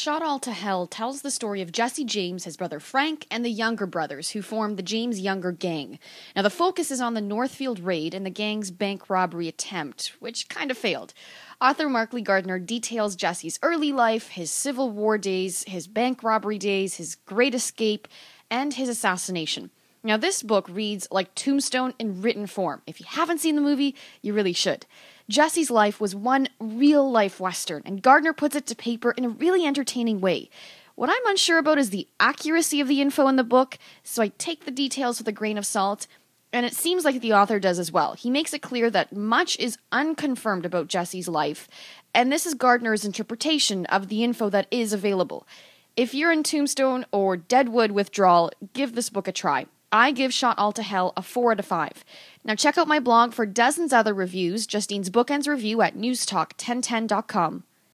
Shot All to Hell tells the story of Jesse James, his brother Frank, and the Younger brothers who formed the James Younger Gang. Now, the focus is on the Northfield raid and the gang's bank robbery attempt, which kind of failed. Author Mark-Lee Gardner details Jesse's early life, his Civil War days, his bank robbery days, his great escape, and his assassination. Now, this book reads like Tombstone in written form. If you haven't seen the movie, you really should. Jesse's life was one real life Western, and Gardner puts it to paper in a really entertaining way. What I'm unsure about is the accuracy of the info in the book, so I take the details with a grain of salt, and it seems like the author does as well. He makes it clear that much is unconfirmed about Jesse's life, and this is Gardner's interpretation of the info that is available. If you're in Tombstone or Deadwood withdrawal, give this book a try. I give Shot All to Hell a 4 out of 5. Now check out my blog for dozens other reviews, Justine's Bookends Review at newstalk1010.com.